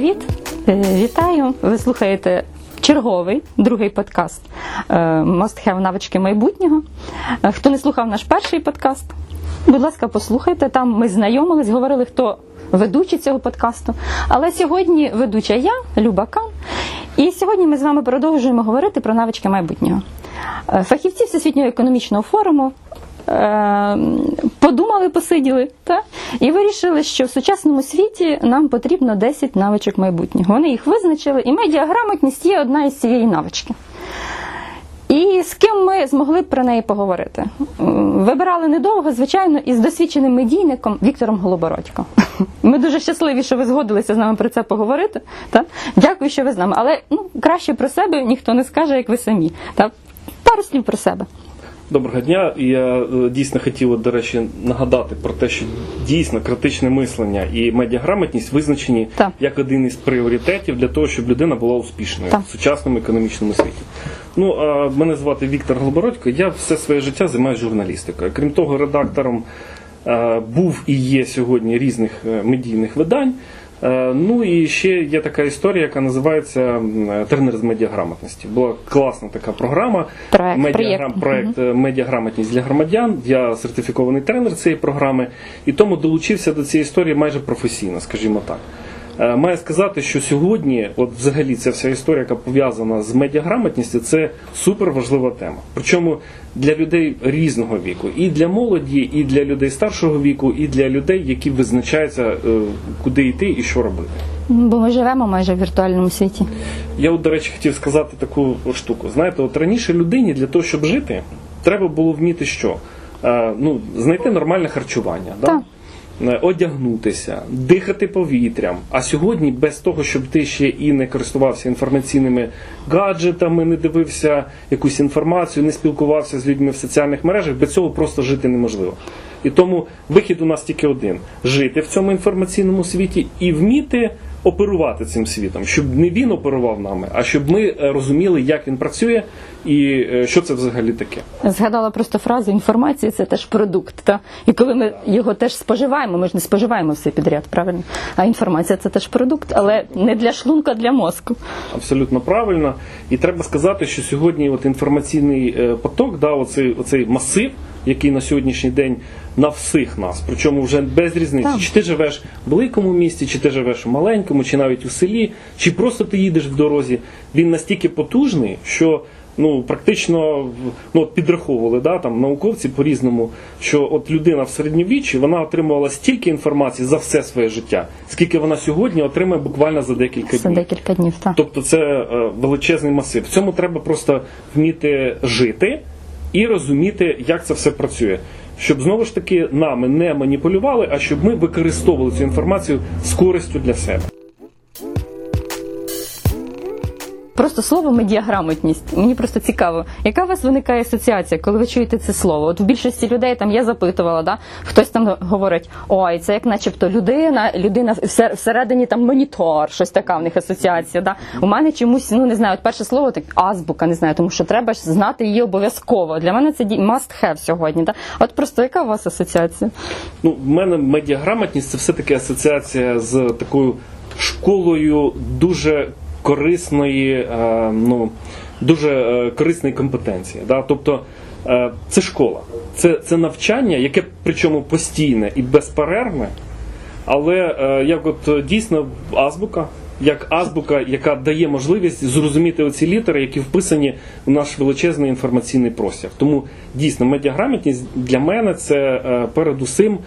привіт! Е, Вітаю! Ви слухаєте черговий другий подкаст е, Must Have навички майбутнього. Е, Хто не слухав наш перший подкаст, будь ласка, послухайте. Там ми знайомились, говорили, хто ведучий цього подкасту. Але сьогодні ведуча я, Люба Кан. І сьогодні ми з вами продовжуємо говорити про навички майбутнього. Фахівці Всесвітнього економічного форуму подумали, посиділи та, і вирішили, що в сучасному світі нам потрібно 10 навичок майбутнього. Вони їх визначили, і медіаграмотність є одна із цієї навички. І з ким ми змогли б про неї поговорити? Вибирали недовго, звичайно, із досвідченим медійником Віктором Голобородько. Ми дуже щасливі, що ви згодилися з нами про це поговорити. Та? Дякую, що ви з нами. Але ну, краще про себе ніхто не скаже, як ви самі. Та? Пару слів про себе. Доброго дня. Я е, дійсно хотів, до речі, нагадати про те, що дійсно критичне мислення і медіаграмотність визначені Так. як один із пріоритетів для того, щоб людина була успішною Так. в сучасному економічному світі. Ну, а мене звати Віктор Голобородько. Я все своє життя займаюся журналістикою. Крім того, редактором е, був і є сьогодні різних е, медійних видань. Е, Ну і ще є така історія, яка називається тренер з медіаграмотності. Була класна така програма. Проект, Медіаграм, проект е, медіаграмотність для громадян. Я сертифікований тренер цієї програми, і тому долучився до цієї історії майже професійно, скажімо так. Е, Маю сказати, що сьогодні, от взагалі, ця вся історія, яка пов'язана з медіаграмотністю, це супер важлива тема. Причому для людей різного віку, і для молоді, і для людей старшого віку, і для людей, які визначаються, е, куди йти і що робити. Бо ми живемо майже в віртуальному світі. Я, от, до речі, хотів сказати таку штуку. Знаєте, от раніше людині для того, щоб жити, треба було вміти що? Е, ну, знайти нормальне харчування. Так. Е, одягнутися, дихати повітрям. А сьогодні, без того, щоб ти ще і не користувався інформаційними гаджетами, не дивився якусь інформацію, не спілкувався з людьми в соціальних мережах, без цього просто жити неможливо. І тому вихід у нас тільки один: жити в цьому інформаційному світі і вміти оперувати цим світом, щоб не він оперував нами, а щоб ми е, розуміли, як він працює і е, що це взагалі таке. Згадала просто фразу інформація це теж продукт. Та? І коли ми його теж споживаємо, ми ж не споживаємо все підряд, правильно? А інформація це теж продукт, але не для шлунка, а для мозку. Абсолютно правильно. І треба сказати, що сьогодні от інформаційний е, поток, да, оцей, оцей масив, який на сьогоднішній день на всіх нас, причому вже без різниці, Так. чи ти живеш в великому місті, чи ти живеш у маленькому, чи навіть у селі, чи просто ти їдеш в дорозі, він настільки потужний, що. Ну, практично ну, от підраховували да, там, науковці по-різному, що от людина в середньовіччі вона отримувала стільки інформації за все своє життя, скільки вона сьогодні отримує буквально за декілька За днів. декілька днів. Так. Тобто це е, величезний масив. В цьому треба просто вміти жити і розуміти, як це все працює. Щоб знову ж таки нами не маніпулювали, а щоб ми використовували цю інформацію з користю для себе. Просто слово медіаграмотність. Мені просто цікаво, яка у вас виникає асоціація, коли ви чуєте це слово? От у більшості людей там я запитувала, да? хтось там говорить, ой, це як начебто людина, людина всередині там монітор, щось така в них асоціація. Да? У мене чомусь, ну не знаю, от перше слово так азбука, не знаю, тому що треба ж знати її обов'язково. Для мене це must have сьогодні. Да? От просто яка у вас асоціація? Ну, в мене медіаграмотність це все-таки асоціація з такою школою дуже корисної, е, ну, дуже е, корисної компетенції. Да? Тобто е, це школа, це, це навчання, яке причому постійне і безперервне, але як от дійсно азбука. Як азбука, яка дає можливість зрозуміти оці літери, які вписані в наш величезний інформаційний простір. Тому дійсно медіаграмотність для мене це передусім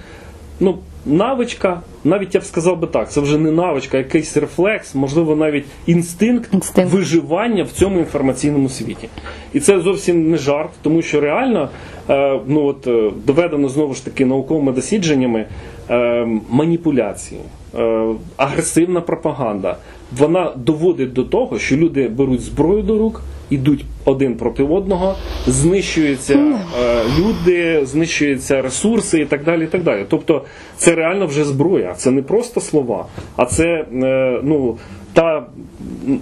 ну, навичка, навіть я б сказав би так, це вже не навичка, а якийсь рефлекс, можливо, навіть інстинкт, Інстинкт. виживання в цьому інформаційному світі. І це зовсім не жарт, тому що реально е, ну, от, е, доведено знову ж таки науковими дослідженнями е, маніпуляції, е, агресивна пропаганда. Вона доводить до того, що люди беруть зброю до рук йдуть один проти одного, знищуються е, люди, знищуються ресурси і так далі. І так далі. Тобто це реально вже зброя, це не просто слова, а це е, ну. Та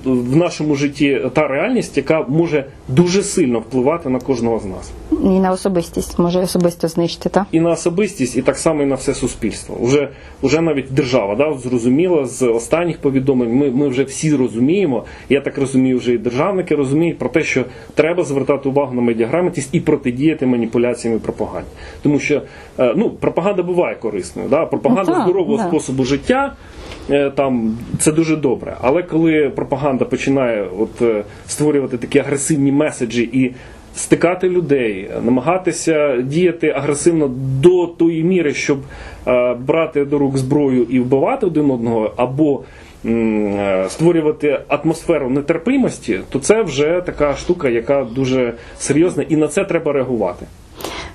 в нашому житті та реальність, яка може дуже сильно впливати на кожного з нас І на особистість може особисто знищити, так? і на особистість, і так само і на все суспільство. Уже, уже навіть держава да, зрозуміла з останніх повідомлень. Ми, ми вже всі розуміємо. Я так розумію, вже і державники розуміють про те, що треба звертати увагу на медіаграмотність і протидіяти маніпуляціям і пропаганді. Тому що е, ну, пропаганда буває корисною. Да? Пропаганда Ну, так, здорового да. способу життя. е, Там це дуже добре, але коли пропаганда починає от е, створювати такі агресивні меседжі і стикати людей, намагатися діяти агресивно до тої міри, щоб е, брати до рук зброю і вбивати один одного, або е, створювати атмосферу нетерпимості, то це вже така штука, яка дуже серйозна, і на це треба реагувати.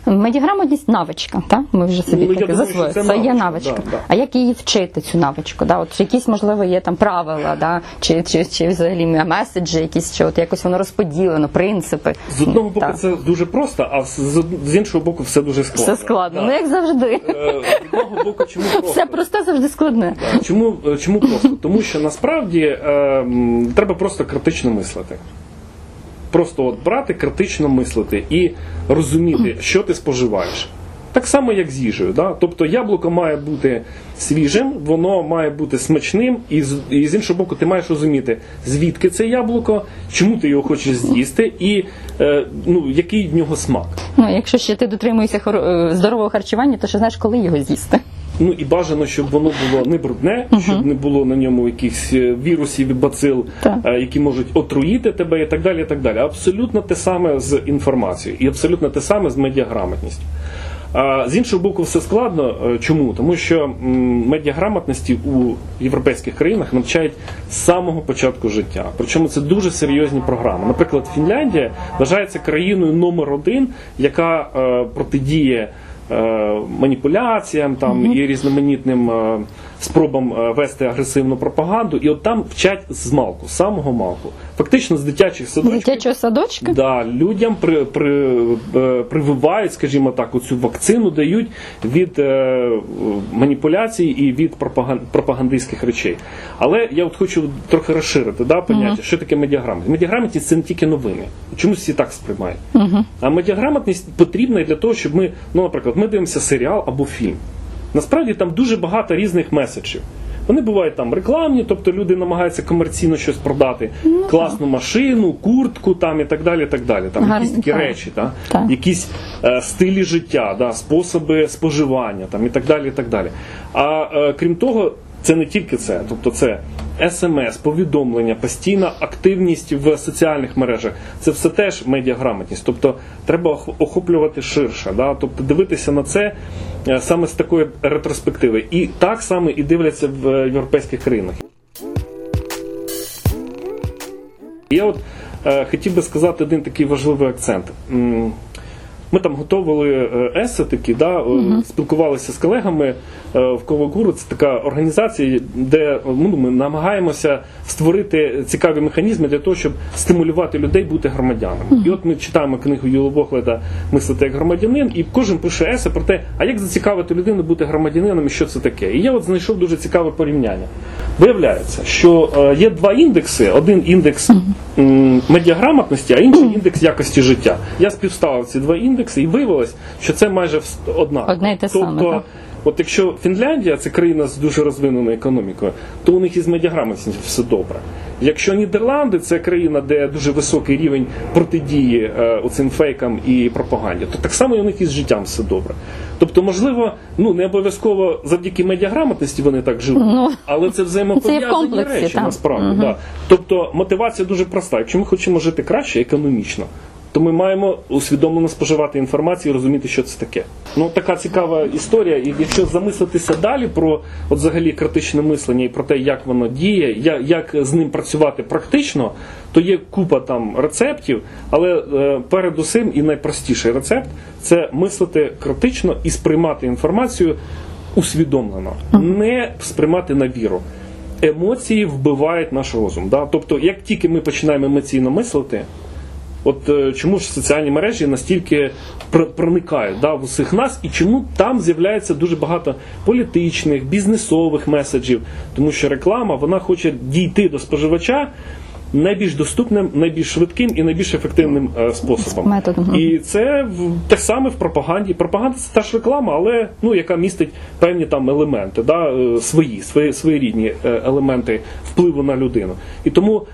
Медіаграмотність навичка, так? Ми вже собі Ну, думаю, засвоїли. що Це, це є навичка, да, да. А як її вчити, цю навичку? Да? От якісь, можливо, є там правила, да? чи, чи, чи взагалі меседжі, якісь, чи от якось воно розподілено, принципи. З одного боку, Так. це дуже просто, а з, з- іншого боку, все дуже складно. Все складно. Да. Ну як завжди. Е, З одного боку, чому просто? Все просте завжди складне. Чому, е, чому просто? Тому що насправді е, треба просто критично мислити. Просто от брати, критично мислити і розуміти, що ти споживаєш. Так само, як з їжею. Да? Тобто яблуко має бути свіжим, воно має бути смачним, і з, і з іншого боку, ти маєш розуміти, звідки це яблуко, чому ти його хочеш з'їсти, і е, ну, який в нього смак. Ну, якщо ще ти дотримуєшся хоро- е, здорового харчування, то ще знаєш, коли його з'їсти. Ну і бажано, щоб воно було не брудне, щоб не було на ньому якихось е, вірусів і бацил, Так. е, які можуть отруїти тебе і так далі. і так далі. Абсолютно те саме з інформацією, і абсолютно те саме з медіаграмотністю. А з іншого боку, все складно. Е, Чому? Тому що м, медіаграмотності у європейських країнах навчають з самого початку життя. Причому це дуже серйозні програми. Наприклад, Фінляндія вважається країною номер один, яка е, протидіє маніпуляціям там і різноманітним е, спробам е, вести агресивну пропаганду. І от там вчать з малку, з самого малку. Фактично з дитячих садочків. дитячого садочка. Да, людям при, при, е, прививають, скажімо так, оцю вакцину дають від е, маніпуляцій і від пропаган, пропагандистських речей. Але я от хочу трохи розширити да, поняття, що таке медіаграмотність. Медіаграмотність це не тільки новини. Чомусь всі так сприймають. А медіаграмотність потрібна для того, щоб ми, ну, наприклад, ми дивимося серіал або фільм. Насправді там дуже багато різних меседжів. Вони бувають там рекламні, тобто люди намагаються комерційно щось продати, класну машину, куртку там і так далі. Так далі. Там Гарно, якісь такі так. речі, та? Так. якісь е, стилі життя, да, способи споживання там, і так далі. І так далі. А е, крім того, це не тільки це, тобто це смс, повідомлення, постійна активність в соціальних мережах. Це все теж медіаграмотність. Тобто треба охоплювати ширше, да? тобто дивитися на це е, саме з такої ретроспективи. І так само і дивляться в е, європейських країнах. Я от е, хотів би сказати один такий важливий акцент. Ми там готували е, еси такі, да, е, спілкувалися з колегами е, в Ковагуру. Це така організація, де ну, ми намагаємося створити цікаві механізми для того, щоб стимулювати людей бути громадянами. І от ми читаємо книгу Юло Бохлета Мислити як громадянин, і кожен пише есе про те, а як зацікавити людину бути громадянином і що це таке. І я от знайшов дуже цікаве порівняння. Виявляється, що є два індекси: один індекс медіаграмотності, а інший індекс якості життя. Я співставив ці два індекси і виявилось, що це майже одна. Одне й те саме, Тобто, так. От якщо Фінляндія це країна з дуже розвиненою економікою, то у них із медіаграмотністю все добре. Якщо Нідерланди це країна, де дуже високий рівень протидії е, оцим фейкам і пропаганді, то так само і у них із життям все добре. Тобто, можливо, ну не обов'язково завдяки медіаграмотності вони так живуть, Ну, але це взаємопов'язані речі так. насправді. Да. Тобто мотивація дуже проста. Якщо ми хочемо жити краще економічно, то ми маємо усвідомлено споживати інформацію і розуміти, що це таке. Ну така цікава історія. І якщо замислитися далі про от взагалі критичне мислення і про те, як воно діє, я- як з ним працювати практично, то є купа там рецептів, але е, передусім і найпростіший рецепт це мислити критично і сприймати інформацію усвідомлено, не сприймати на віру. Емоції вбивають наш розум. Да? Тобто, як тільки ми починаємо емоційно мислити, От е, чому ж соціальні мережі настільки проникають да, в усіх нас, і чому там з'являється дуже багато політичних, бізнесових меседжів, тому що реклама вона хоче дійти до споживача. Найбільш доступним, найбільш швидким і найбільш ефективним е, способом. Методом. І це те саме в пропаганді. Пропаганда це та ж реклама, але ну яка містить певні там елементи, да, е, свої, свої своєрідні елементи впливу на людину. І тому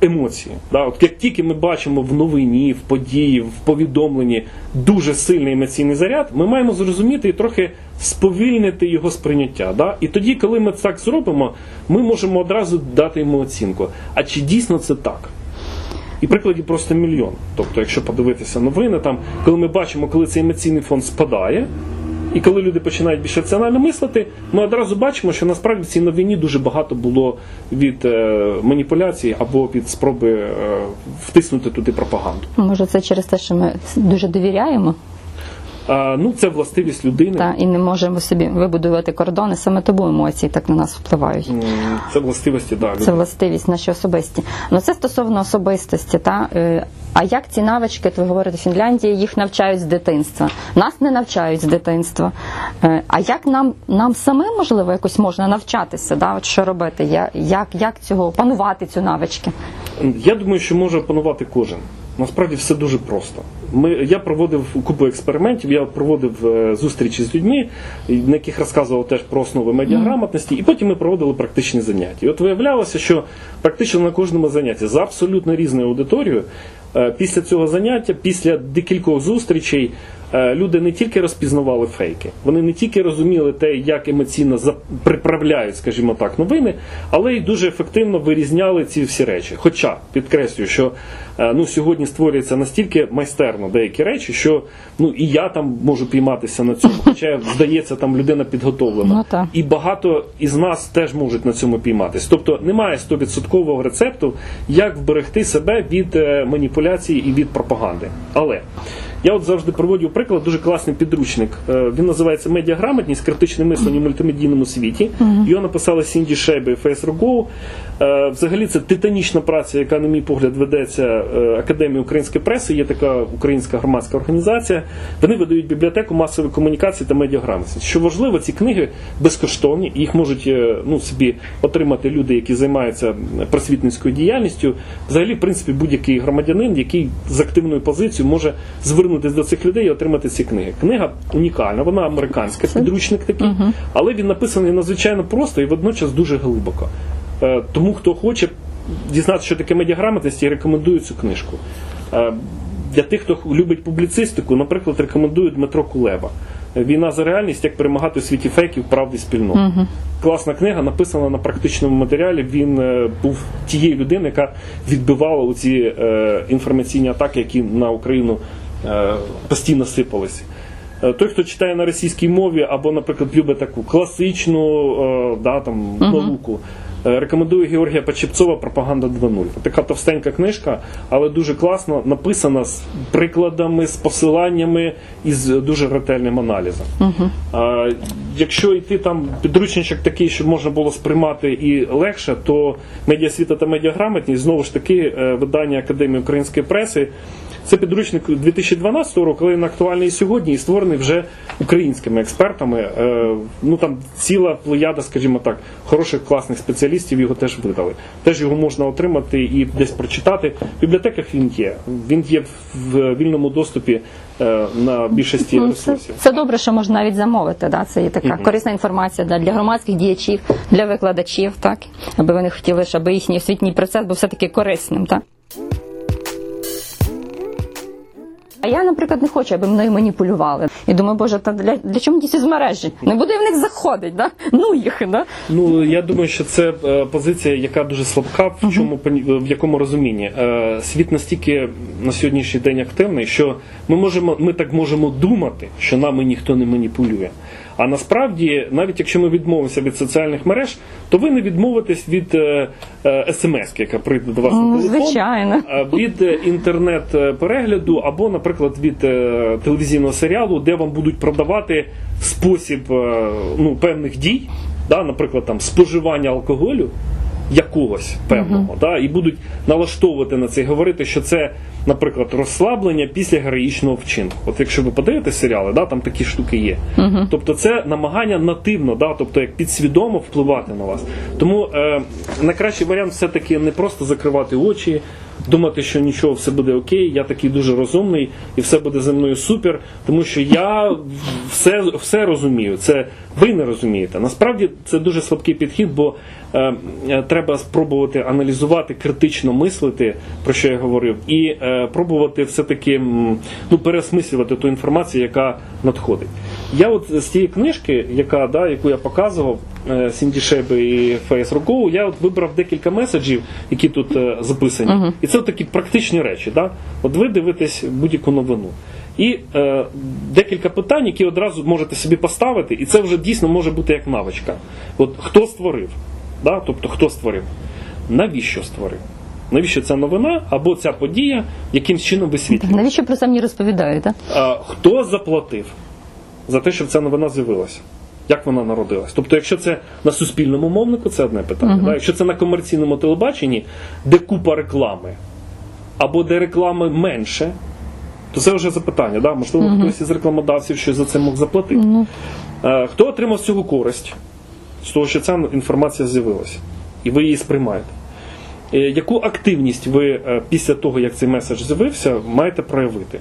емоції. Да, от як тільки ми бачимо в новині, в події, в повідомленні дуже сильний емоційний заряд, ми маємо зрозуміти і трохи сповільнити його сприйняття. Да? І тоді, коли ми так зробимо, ми можемо одразу дати йому оцінку. А чи дійсно це так? І прикладів просто мільйон. Тобто, якщо подивитися новини, там, коли ми бачимо, коли цей емоційний фон спадає, і коли люди починають більш раціонально мислити, ми одразу бачимо, що насправді в цій новині дуже багато було від е, маніпуляцій або від спроби е, втиснути туди пропаганду. Може, це через те, що ми дуже довіряємо ну, це властивість людини. та і не можемо собі вибудувати кордони. Саме тому емоції так на нас впливають. Це властивості, да, Це властивість наші особисті. Ну це стосовно особистості. Та Е, а як ці навички, ви говорите, в Фінляндії їх навчають з дитинства? Нас не навчають з дитинства. Е, А як нам нам самим можливо якось можна навчатися? Да? От що робити? Як, як цього опанувати цю навички? Я думаю, що може опанувати кожен. Насправді все дуже просто. Ми, я проводив купу експериментів, я проводив е, зустрічі з людьми, на яких розказував теж про основи медіаграмотності, і потім ми проводили практичні заняття. І от виявлялося, що практично на кожному занятті за абсолютно різною аудиторією, е, після цього заняття, після декількох зустрічей, люди не тільки розпізнавали фейки, вони не тільки розуміли те, як емоційно приправляють, скажімо так, новини, але й дуже ефективно вирізняли ці всі речі. Хоча підкреслюю, що е, ну, сьогодні створюється настільки майстерно деякі речі, що ну і я там можу пійматися на цьому, хоча здається, там людина підготовлена. Ну. І багато із нас теж можуть на цьому пійматися. Тобто немає 100% рецепту, як вберегти себе від е, маніпуляції і від пропаганди. Але я от завжди проводю приклад, дуже класний підручник. Е, Він називається Медіаграмотність, критичне мислення в мультимедійному світі. Його написали Сінді Шейби і Фейс Рогоу. Е, Взагалі це титанічна праця, яка, на мій погляд, ведеться е, Академією української преси. Є така українська громадська організація. Вони видають бібліотеку масової комунікації та медіаграмотності. Що важливо, ці книги безкоштовні, їх можуть ну, собі отримати люди, які займаються просвітницькою діяльністю. Взагалі, в принципі, будь-який громадянин, який з активною позицією може звернутися до цих людей і отримати ці книги. Книга унікальна, вона американська, підручник такий, але він написаний надзвичайно просто і водночас дуже глибоко. Е, Тому хто хоче дізнатися, що таке медіаграмотність, я рекомендую цю книжку. Е, Для тих, хто любить публіцистику, наприклад, рекомендую Дмитро Кулеба. Війна за реальність, як перемагати у світі фейків, правди спільнот. Класна книга, написана на практичному матеріалі. Він е, був тією людиною, яка відбивала оці е, інформаційні атаки, які на Україну постійно сипалися. Е, Той, хто читає на російській мові, або, наприклад, любить таку класичну е, да, там, науку, е, рекомендую Георгія Почепцова Пропаганда 2.0. Така товстенька книжка, але дуже класно написана з прикладами, з посиланнями і з дуже ретельним аналізом. А, якщо йти там підручничок такий, щоб можна було сприймати і легше, то медіасвіта та медіаграмотність знову ж таки е, видання Академії української преси. Це підручник 2012 року, але він актуальний і сьогодні і створений вже українськими експертами. Е, Ну там ціла плеяда, скажімо так, хороших класних спеціалістів його теж видали. Теж його можна отримати і десь прочитати. В бібліотеках він є. Він є в вільному доступі е, на більшості Ну, ресурсів. це добре, що можна навіть замовити. Да? Це є така корисна інформація да, для громадських діячів, для викладачів, так аби вони хотіли, щоб їхній освітній процес був все таки корисним. Так? А я, наприклад, не хочу, аби мною маніпулювали. І думаю, боже, та для, для чому ті соцмережі? Не буду я в них заходить, да? ну їх. Да? Ну я думаю, що це е, позиція, яка дуже слабка, в чому поні- в якому розумінні Е, світ настільки на сьогоднішній день активний, що ми можемо, ми так можемо думати, що нами ніхто не маніпулює. А насправді, навіть якщо ми відмовимося від соціальних мереж, то ви не відмовитесь від е, е, смс, яка прийде до вас на Ну, телефон, звичайно. від е, інтернет-перегляду або, наприклад, від телевізійного серіалу, де вам будуть продавати спосіб ну, певних дій, да, наприклад, там споживання алкоголю. Якогось певного, да, і будуть налаштовувати на це і говорити, що це, наприклад, розслаблення після героїчного вчинку. От якщо ви подивитесь серіали, да, там такі штуки є. Тобто це намагання нативно, да, тобто як підсвідомо впливати на вас. Тому е, найкращий варіант все-таки не просто закривати очі. Думати, що нічого все буде окей, я такий дуже розумний і все буде зі мною супер, тому що я все, все розумію. Це ви не розумієте. Насправді це дуже слабкий підхід, бо е, е, треба спробувати аналізувати, критично мислити, про що я говорив, і е, пробувати все-таки ну, переосмислювати ту інформацію, яка надходить. Я от з тієї книжки, яка, да, яку я показував, е, Сінді Шейби і Фейс Рокоу, я от вибрав декілька меседжів, які тут е, записані. І це такі практичні речі. Да? От ви дивитесь будь-яку новину. І е, декілька питань, які одразу можете собі поставити, і це вже дійсно може бути як навичка. От хто створив? Да? Тобто хто створив? Навіщо створив? Навіщо ця новина або ця подія якимсь чином висвітлює? Навіщо про це мені розповідають? Так? А, хто заплатив за те, щоб ця новина з'явилася? Як вона народилась? Тобто, якщо це на суспільному мовнику, це одне питання. Да? Якщо це на комерційному телебаченні, де купа реклами, або де реклами менше, то це вже запитання. Да? Можливо, хтось із рекламодавців щось за це мог заплатити. Е, Хто отримав з цього користь? З того, що ця інформація з'явилася, і ви її сприймаєте. Е, Яку активність ви е, після того, як цей меседж з'явився, маєте проявити?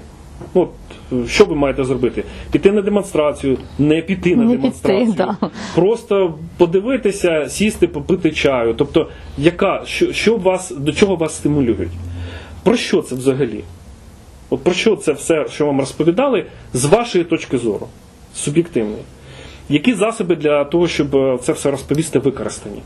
Ну, От, що ви маєте зробити? Піти на демонстрацію, не піти на Не піти, демонстрацію, да. просто подивитися, сісти, попити чаю. Тобто, яка, що, що вас, до чого вас стимулюють? Про що це взагалі? От про що це все, що вам розповідали, з вашої точки зору, суб'єктивної? Які засоби для того, щоб е, це все розповісти, використані?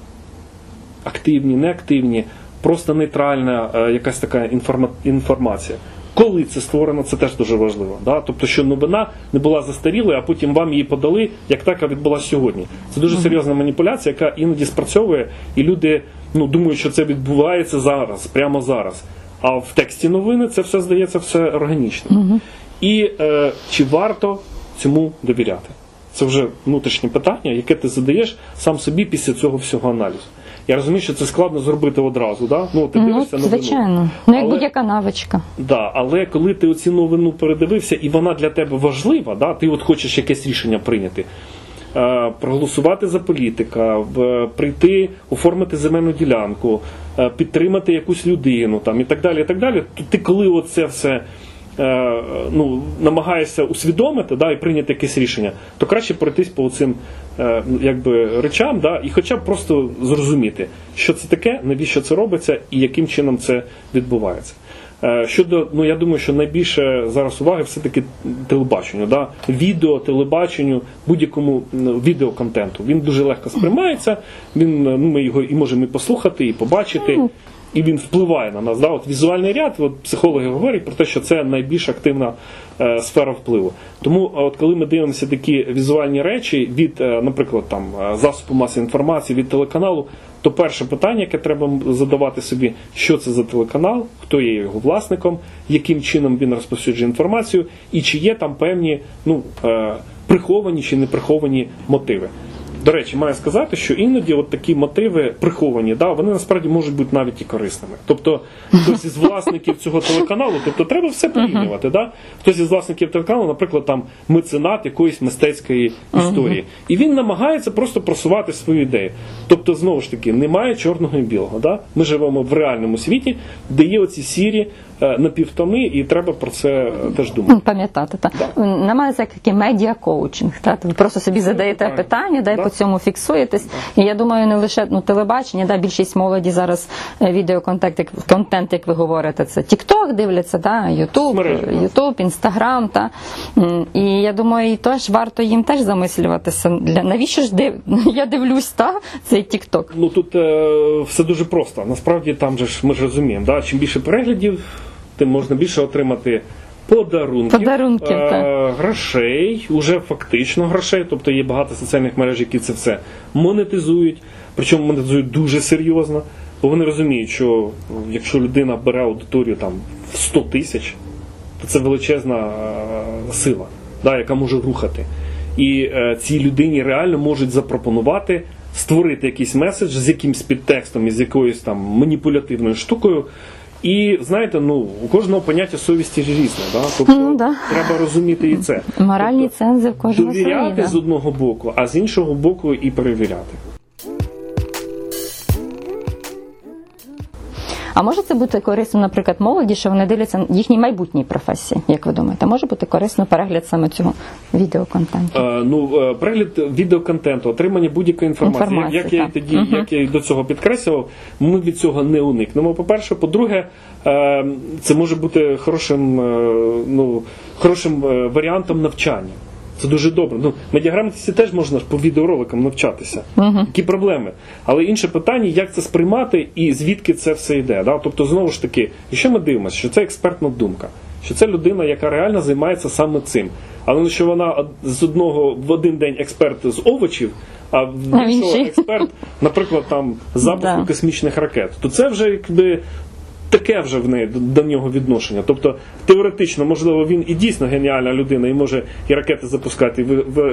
Активні, неактивні, просто нейтральна е, якась така інформа- інформація. Коли це створено, це теж дуже важливо. Да? Тобто, що новина не була застарілою, а потім вам її подали, як така відбулася сьогодні. Це дуже серйозна маніпуляція, яка іноді спрацьовує, і люди ну, думають, що це відбувається зараз, прямо зараз. А в тексті новини це все здається все органічно. І е, чи варто цьому довіряти? Це вже внутрішнє питання, яке ти задаєш сам собі після цього всього аналізу. Я розумію, що це складно зробити одразу. Да? Ну, ти Ну, дивишся новину. звичайно. Ну, як будь-яка навичка. Да, але коли ти оці новину передивився, і вона для тебе важлива, да, ти от хочеш якесь рішення прийняти. е, Проголосувати за політика, прийти, оформити земельну ділянку, е, підтримати якусь людину там, і так далі. і так далі. То ти коли оце все е, ну, намагаєшся усвідомити да, і прийняти якесь рішення, то краще пройтись по цим е, якби, речам, да, і хоча б просто зрозуміти, що це таке, навіщо це робиться і яким чином це відбувається. Е, Щодо, ну я думаю, що найбільше зараз уваги все-таки телебаченню, да? відео, телебаченню, будь-якому відеоконтенту. Він дуже легко сприймається, він, е, ну, ми його і можемо і послухати, і побачити, і він впливає на нас. Да? От візуальний ряд, от психологи говорять про те, що це найбільш активна е, сфера впливу. Тому, от коли ми дивимося такі візуальні речі від, е, наприклад, там е, засобу масової інформації, від телеканалу, то перше питання, яке треба задавати собі, що це за телеканал, хто є його власником, яким чином він розповсюджує інформацію, і чи є там певні ну, е, приховані чи не приховані мотиви. До речі, маю сказати, що іноді от такі мотиви приховані, да, вони насправді можуть бути навіть і корисними. Тобто, хтось із власників цього телеканалу, тобто треба все порівнювати. Да? Хтось із власників телеканалу, наприклад, там меценат якоїсь мистецької історії, і він намагається просто просувати свою ідею. Тобто, знову ж таки, немає чорного і білого. Да? Ми живемо в реальному світі, де є оці сірі напівтони, і треба про це е, теж думати. Пам'ятати, так. Намагається як такий медіа-коучинг. Так? Ви просто собі задаєте так. питання, да, і Да. по цьому фіксуєтесь. І я думаю, не лише ну, телебачення, да, більшість молоді зараз е, відеоконтент, як, контент, як ви говорите, це TikTok дивляться, да, да. YouTube, Instagram. Та. І я думаю, і теж варто їм теж замислюватися. Для, навіщо ж див... я дивлюсь та, цей TikTok? Ну тут е, все дуже просто. Насправді там же ж ми ж розуміємо, да? чим більше переглядів, тим можна більше отримати подарунків, Подарунків, е, так. грошей, уже фактично грошей. Тобто є багато соціальних мереж, які це все монетизують, причому монетизують дуже серйозно, бо вони розуміють, що якщо людина бере аудиторію там в 100 тисяч, то це величезна е, сила, да, яка може рухати. І е, цій людині реально можуть запропонувати створити якийсь меседж з якимсь підтекстом і з якоюсь там маніпулятивною штукою. І знаєте, ну у кожного поняття совісті ж різне, да? тобто Ну, да. треба розуміти і це. Моральні Тобто, цензи в кожного довіряти Да. з одного боку, а з іншого боку і перевіряти. А може це бути корисно, наприклад, молоді, що вони дивляться їхній майбутній професії, як ви думаєте? Може бути корисно перегляд саме цього відеоконтенту? Е, ну, е, перегляд відеоконтенту, отримання будь-якої інформації. Інформації, як я і тоді, Мгм. як я і до цього підкреслював, ми від цього не уникнемо. По-перше, по-друге, е, це може бути хорошим, е, ну, хорошим е, варіантом навчання. Це дуже добре. Ну, медіаграмотності теж можна ж по відеороликам навчатися. Які проблеми? Але інше питання, як це сприймати і звідки це все йде. Да? Тобто, знову ж таки, якщо ми дивимося, що це експертна думка, що це людина, яка реально займається саме цим. Але ну, що вона з одного в один день експерт з овочів, а в іншого експерт, наприклад, там запуску Да. космічних ракет, то це вже якби. Таке вже в неї до, нього відношення. Тобто теоретично, можливо, він і дійсно геніальна людина, і може і ракети запускати, і е,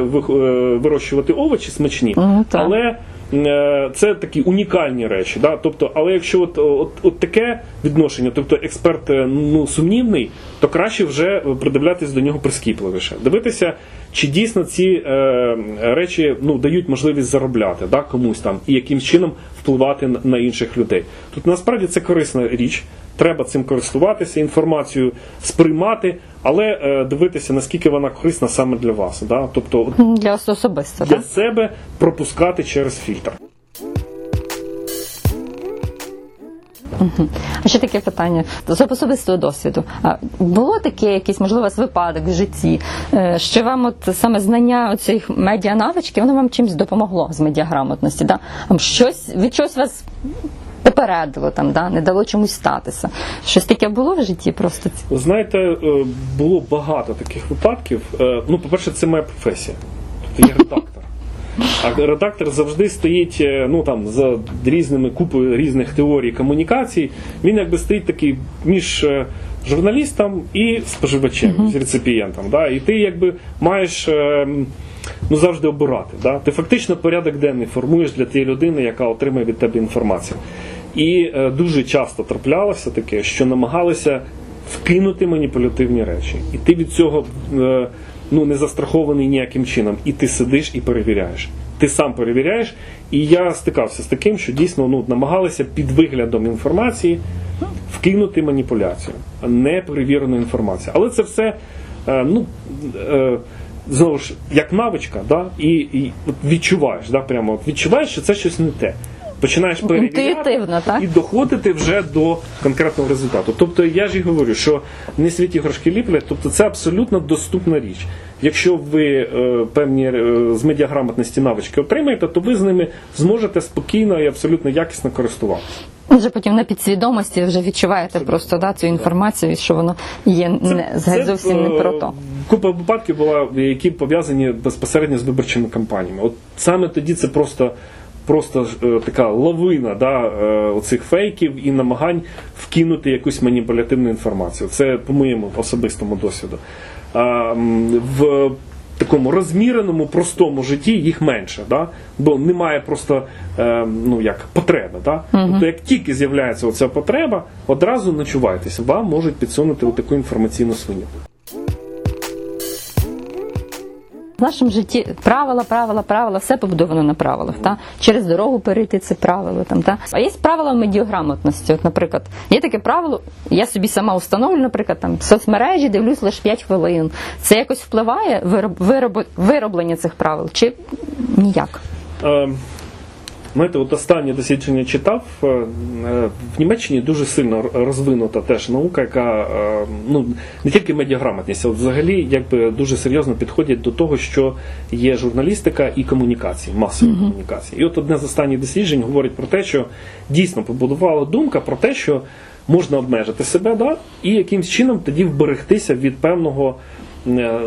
вирощувати овочі смачні, але е, це такі унікальні речі. Да? Тобто, але якщо от, от, от таке відношення, тобто експерт е, ну, сумнівний, то краще вже придивлятись до нього прискіпливіше. Дивитися, чи дійсно ці е, речі ну, дають можливість заробляти да, комусь там і яким чином впливати на, інших людей. Тут насправді це корисна річ. Треба цим користуватися, інформацію сприймати, але е, дивитися, наскільки вона корисна саме для вас. Да? Тобто, Для ос- особисто, для так? себе пропускати через фільтр. А ще таке питання з особистого досвіду. А було таке якийсь, можливо, випадок в житті, е, що вам от саме знання оцих медіанавички, воно вам чимось допомогло з медіаграмотності? Да? Щось від чогось вас попередило, там, да? не дало чомусь статися. Щось таке було в житті просто? Знаєте, е, було багато таких випадків. Е, Ну, по-перше, це моя професія. Тобто я редактор. А редактор завжди стоїть е, ну, там, за різними купою різних теорій комунікацій. Він якби стоїть такий між е, журналістом і споживачем, з реципієнтом. Да? І ти якби маєш. е, Ну, завжди обирати. Да? Ти фактично порядок денний формуєш для тієї людини, яка отримує від тебе інформацію. І е, дуже часто траплялося таке, що намагалися вкинути маніпулятивні речі. І ти від цього е, ну, не застрахований ніяким чином. І ти сидиш і перевіряєш. Ти сам перевіряєш. І я стикався з таким, що дійсно ну, намагалися під виглядом інформації вкинути маніпуляцію, неперевірену інформацію. Але це все е, ну, е, знову ж як навичка, да? і, і відчуваєш, да? прямо відчуваєш, що це щось не те. Починаєш перевіряти так? і доходити вже до конкретного результату. Тобто я ж і говорю, що не світі горшки ліплять, тобто це абсолютно доступна річ. Якщо ви е, певні е, з медіаграмотності навички отримаєте, то ви з ними зможете спокійно і абсолютно якісно користуватися. Вже потім на підсвідомості вже відчуваєте просто да, цю інформацію, що воно є не, Це, зовсім не е, про то. Купа випадків була, які пов'язані безпосередньо з виборчими кампаніями. От саме тоді це просто. Просто е, така лавина да, е, оцих фейків і намагань вкинути якусь маніпулятивну інформацію. Це по моєму особистому досвіду. В такому розміреному, простому житті їх менше, да? бо немає просто е, ну, як, потреби. Да? Тобто, як тільки з'являється оця потреба, одразу ночувайтеся, вам можуть підсунути таку інформаційну свиню. В нашому житті правила, правила, правила, все побудовано на правилах. Та? Через дорогу перейти це правило. Там, та? А є правила медіаграмотності. От, наприклад, є таке правило, я собі сама установлю, наприклад, там, в соцмережі дивлюсь лише 5 хвилин. Це якось впливає вироб, вироб, вироблення цих правил? Чи ніяк? Е, Знаєте, от останнє дослідження читав. е, е, В Німеччині дуже сильно розвинута теж наука, яка е, ну не тільки медіаграмотність, а от взагалі якби дуже серйозно підходять до того, що є журналістика і комунікації, масові комунікації. І от одне з останніх досліджень говорить про те, що дійсно побудувала думка про те, що можна обмежити себе, да, і якимсь чином тоді вберегтися від певного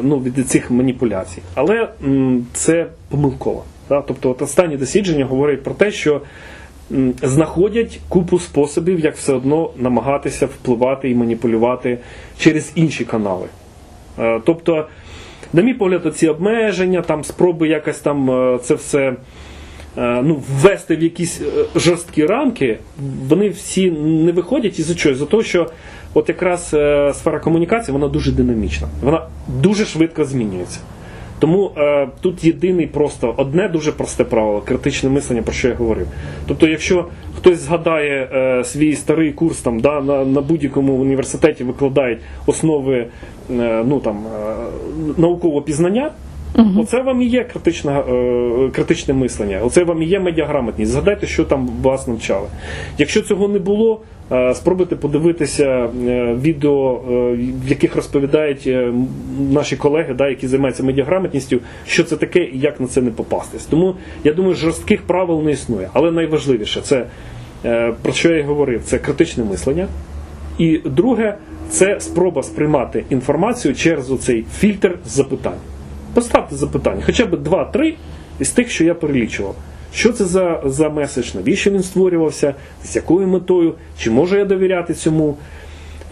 ну, від цих маніпуляцій. Але м, це помилково. Тобто, от останні дослідження говорять про те, що знаходять купу способів, як все одно намагатися впливати і маніпулювати через інші канали. Е, Тобто, на мій погляд, ці обмеження, там спроби якось там е, це все е, ну, ввести в якісь жорсткі рамки, вони всі не виходять із чого? За того, що от якраз сфера комунікації вона дуже динамічна, вона дуже швидко змінюється. Тому е, тут єдиний просто одне дуже просте правило критичне мислення, про що я говорив. Тобто, якщо хтось згадає е, свій старий курс там, да, на, на будь-якому університеті викладають основи е, ну, там, е, наукового пізнання, Оце вам і є критичне, е, критичне мислення, оце вам і є медіаграмотність. Згадайте, що там вас навчали. Якщо цього не було, спробуйте подивитися е, відео, е, в яких розповідають е, наші колеги, да, які займаються медіаграмотністю, що це таке і як на це не попастись. Тому я думаю, жорстких правил не існує. Але найважливіше це е, про що я і говорив, це критичне мислення. І друге, це спроба сприймати інформацію через оцей фільтр запитань. Поставте запитання, хоча б два-три із тих, що я перелічував. Що це за, за меседж, навіщо він створювався, з якою метою, чи можу я довіряти цьому,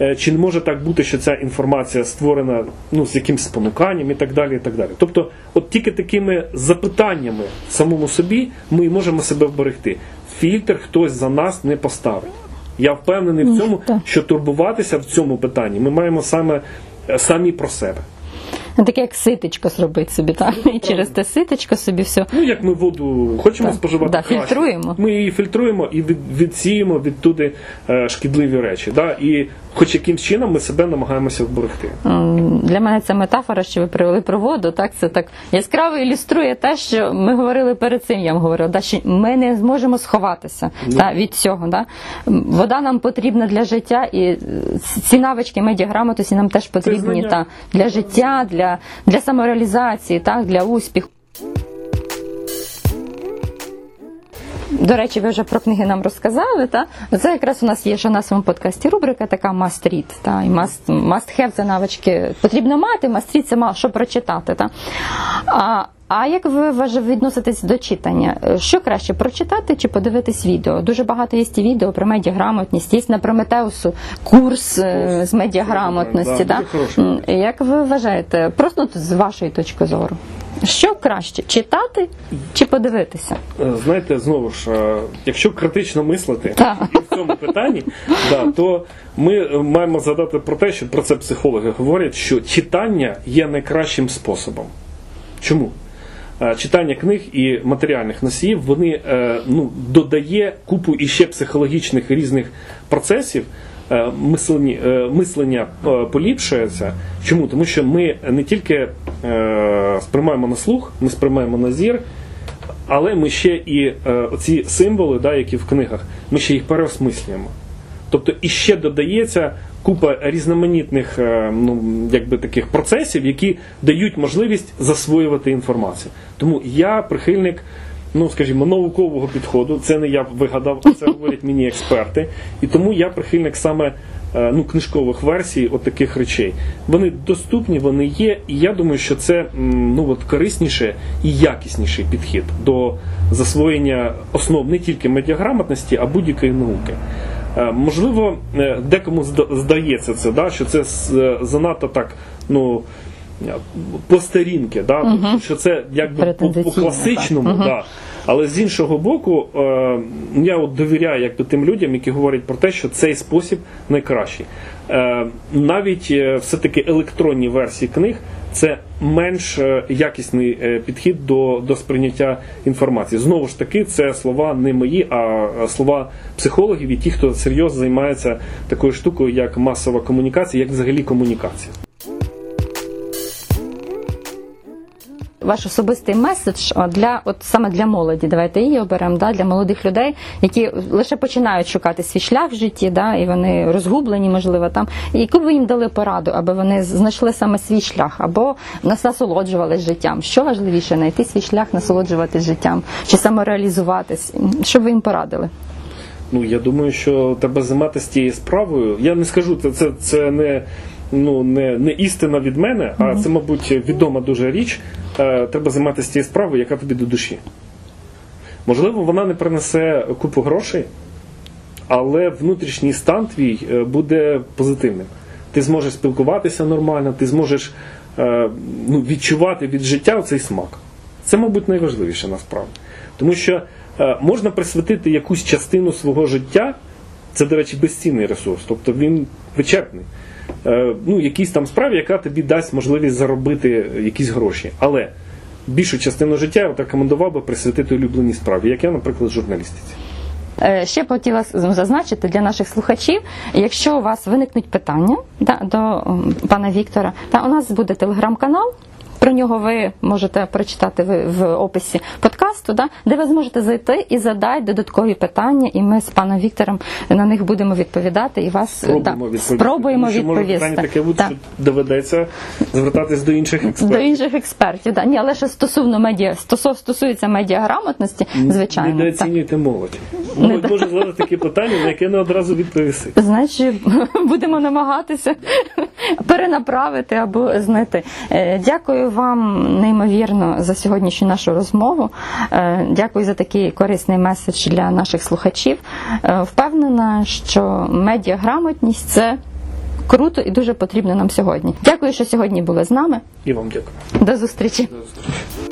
Е, чи не може так бути, що ця інформація створена ну, з якимсь спонуканням і так далі. і так далі. Тобто, от тільки такими запитаннями самому собі ми можемо себе вберегти. Фільтр хтось за нас не поставить. Я впевнений в цьому, що турбуватися в цьому питанні ми маємо саме е, самі про себе. Ну, Таке як ситечко зробити собі, так? І через те ситечко собі все. Ну, як ми воду хочемо Так, споживати, да, краще. фільтруємо. Ми її фільтруємо і від, відсіємо відтуди е, шкідливі речі. Да? І хоч якимсь чином ми себе намагаємося вберегти. Для мене ця метафора, що ви привели про воду, так це так яскраво ілюструє те, що ми говорили перед цим. Я вам говорила, да, що ми не зможемо сховатися та, від цього. Да. Вода нам потрібна для життя, і е, ці навички медіаграмотності нам теж потрібні та, для життя, для, для самореалізації, так, для успіху. До речі, ви вже про книги нам розказали. Та? Це якраз у нас є ще на своєму подкасті рубрика така must read. Та? І must, must have це навички потрібно мати, must read це ма- що прочитати. Та? А, а як ви відноситесь до читання? Що краще, прочитати чи подивитись відео? Дуже багато є і відео про медіаграмотність, є на Прометеусу курс е, з медіаграмотності. Да, Да, Як ви вважаєте, просто з вашої точки зору? Що краще, читати чи подивитися? Е, Знаєте, знову ж, е, якщо критично мислити Так. і в цьому питанні, да, то ми е, маємо згадати про те, що про це психологи говорять, що читання є найкращим способом. Чому? Читання книг і матеріальних носіїв вони ну, додає купу іще психологічних різних процесів. Е, е, мислення е, поліпшується. Чому? Тому що ми не тільки сприймаємо на слух, ми сприймаємо на зір, але ми ще і оці символи, да, які в книгах, ми ще їх переосмислюємо. Тобто іще додається купа різноманітних ну, якби таких процесів, які дають можливість засвоювати інформацію. Тому я прихильник, ну скажімо, наукового підходу. Це не я вигадав, це говорять мені експерти. І тому я прихильник саме е, ну, книжкових версій от таких речей. Вони доступні, вони є, і я думаю, що це ну, от, корисніше і якісніший підхід до засвоєння основ не тільки медіаграмотності, а будь-якої науки. Е, Можливо, е, декому здається це, да, що це занадто так, ну. По старінки, да? що це якби по, класичному, да. але з іншого боку, е, я от довіряю якби, тим людям, які говорять про те, що цей спосіб найкращий. Е, навіть е, все-таки електронні версії книг це менш е, якісний е, підхід до, до сприйняття інформації. Знову ж таки, це слова не мої, а слова психологів і ті, хто серйозно займається такою штукою, як масова комунікація, як взагалі комунікація. Ваш особистий меседж для от саме для молоді. Давайте її оберемо да, для молодих людей, які лише починають шукати свій шлях в житті, да, і вони розгублені, можливо, там. І яку ви їм дали пораду, аби вони знайшли саме свій шлях, або нас насолоджувалися життям. Що важливіше, знайти свій шлях, насолоджуватись життям чи самореалізуватись? Що ви їм порадили? Ну, я думаю, що треба займатися цією справою. Я не скажу, це, це, це не, ну, не, не істина від мене, а це, мабуть, відома дуже річ. Е, Треба займатися цією справою, яка тобі до душі. Можливо, вона не принесе купу грошей, але внутрішній стан твій е, буде позитивним. Ти зможеш спілкуватися нормально, ти зможеш е, ну, відчувати від життя цей смак. Це, мабуть, найважливіше насправді. Тому що Можна присвятити якусь частину свого життя, це, до речі, безцінний ресурс, тобто він вичерпний. Е, Ну, якійсь там справі, яка тобі дасть можливість заробити якісь гроші. Але більшу частину життя я рекомендував би присвятити улюбленій справі, як я, наприклад, журналістиці. Е, Ще б хотіла зазначити для наших слухачів, якщо у вас виникнуть питання да, до пана Віктора, та у нас буде телеграм-канал. Про нього ви можете прочитати в, описі подкасту, да, де ви зможете зайти і задати додаткові питання, і ми з паном Віктором на них будемо відповідати і вас Спробуємо да, відповісти. спробуємо Тому що може питання відповісти. таке Так. що доведеться звертатись до інших До експертів. інших експертів, да. Ні, але ще стосовно медіа, стосов, стосується медіаграмотності, звичайно. Недооцінюйте молодь. Молодь може задати такі питання, на яке не одразу відповіси. Значить, будемо намагатися перенаправити або знайти. Е, Дякую вам неймовірно за сьогоднішню нашу розмову. Е, Дякую за такий корисний меседж для наших слухачів. Е, Впевнена, що медіаграмотність це круто і дуже потрібно нам сьогодні. Дякую, що сьогодні були з нами. І вам дякую. До зустрічі. До зустрічі.